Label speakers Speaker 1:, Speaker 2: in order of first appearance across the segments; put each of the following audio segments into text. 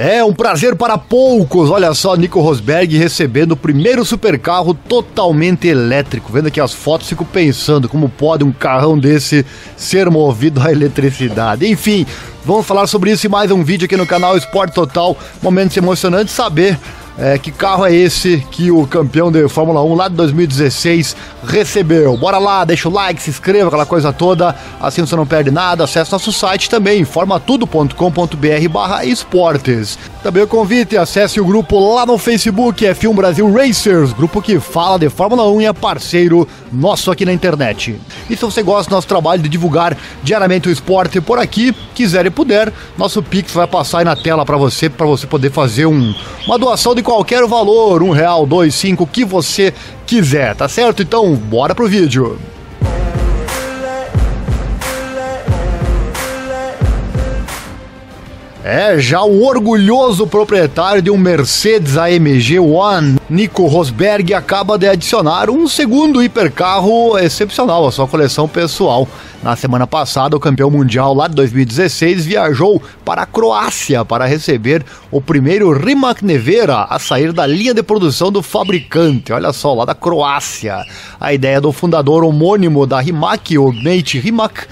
Speaker 1: É um prazer para poucos. Olha só, Nico Rosberg recebendo o primeiro supercarro totalmente elétrico. Vendo aqui as fotos, fico pensando como pode um carrão desse ser movido a eletricidade. Enfim, vamos falar sobre isso em mais um vídeo aqui no canal Esporte Total. Momentos emocionantes saber é, que carro é esse que o campeão de Fórmula 1 lá de 2016 recebeu? Bora lá, deixa o like, se inscreva, aquela coisa toda, assim você não perde nada. Acesse nosso site também, informatudo.com.br barra esportes. Também o convite, acesse o grupo lá no Facebook, F1 Brasil Racers, grupo que fala de Fórmula 1 e é parceiro nosso aqui na internet. E se você gosta do nosso trabalho de divulgar diariamente o esporte por aqui, quiser e puder, nosso Pix vai passar aí na tela para você, para você poder fazer um, uma doação de qualquer valor, um real, dois, cinco, o que você quiser, tá certo? Então, bora pro vídeo. É, já o orgulhoso proprietário de um Mercedes AMG One, Nico Rosberg, acaba de adicionar um segundo hipercarro excepcional à sua coleção pessoal. Na semana passada, o campeão mundial lá de 2016 viajou para a Croácia para receber o primeiro Rimac Nevera a sair da linha de produção do fabricante. Olha só, lá da Croácia. A ideia do fundador homônimo da Rimac, o Nate Rimac,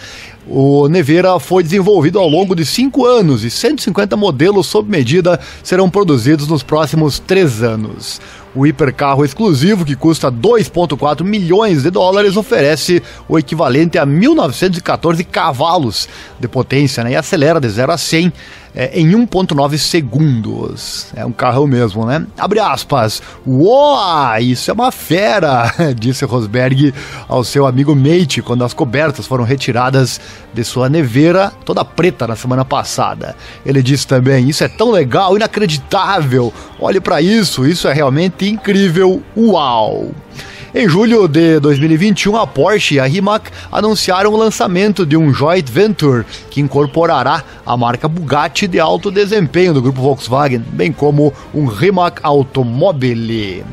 Speaker 1: o Nevera foi desenvolvido ao longo de cinco anos e 150 modelos sob medida serão produzidos nos próximos três anos. O hipercarro exclusivo, que custa 2,4 milhões de dólares, oferece o equivalente a 1.914 cavalos de potência né, e acelera de 0 a 100 é, em 1,9 segundos. É um carrão mesmo, né? Abre aspas. Uau, isso é uma fera, disse Rosberg ao seu amigo Mate quando as cobertas foram retiradas de sua neveira toda preta na semana passada. Ele disse também: Isso é tão legal, inacreditável. Olhe para isso, isso é realmente incrível. Uau! Em julho de 2021, a Porsche e a Rimac anunciaram o lançamento de um joint venture que incorporará a marca Bugatti de alto desempenho do grupo Volkswagen, bem como um Rimac Automobile.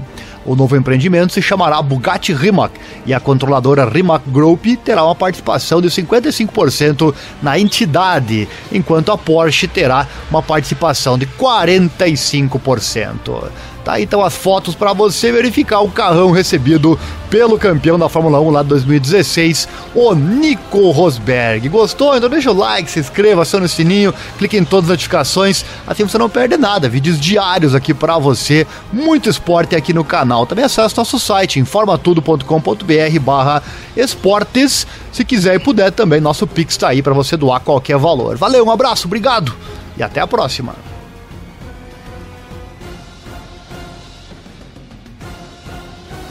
Speaker 1: O novo empreendimento se chamará Bugatti Rimac e a controladora Rimac Group terá uma participação de 55% na entidade, enquanto a Porsche terá uma participação de 45%. Tá então as fotos para você verificar o carrão recebido pelo campeão da Fórmula 1 lá de 2016, o Nico Rosberg. Gostou? Então deixa o like, se inscreva, acione o sininho, clique em todas as notificações, assim você não perde nada. Vídeos diários aqui para você, muito esporte aqui no canal. Também acesse nosso site informatudo.com.br barra esportes. Se quiser e puder também, nosso Pix está aí para você doar qualquer valor. Valeu, um abraço, obrigado e até a próxima.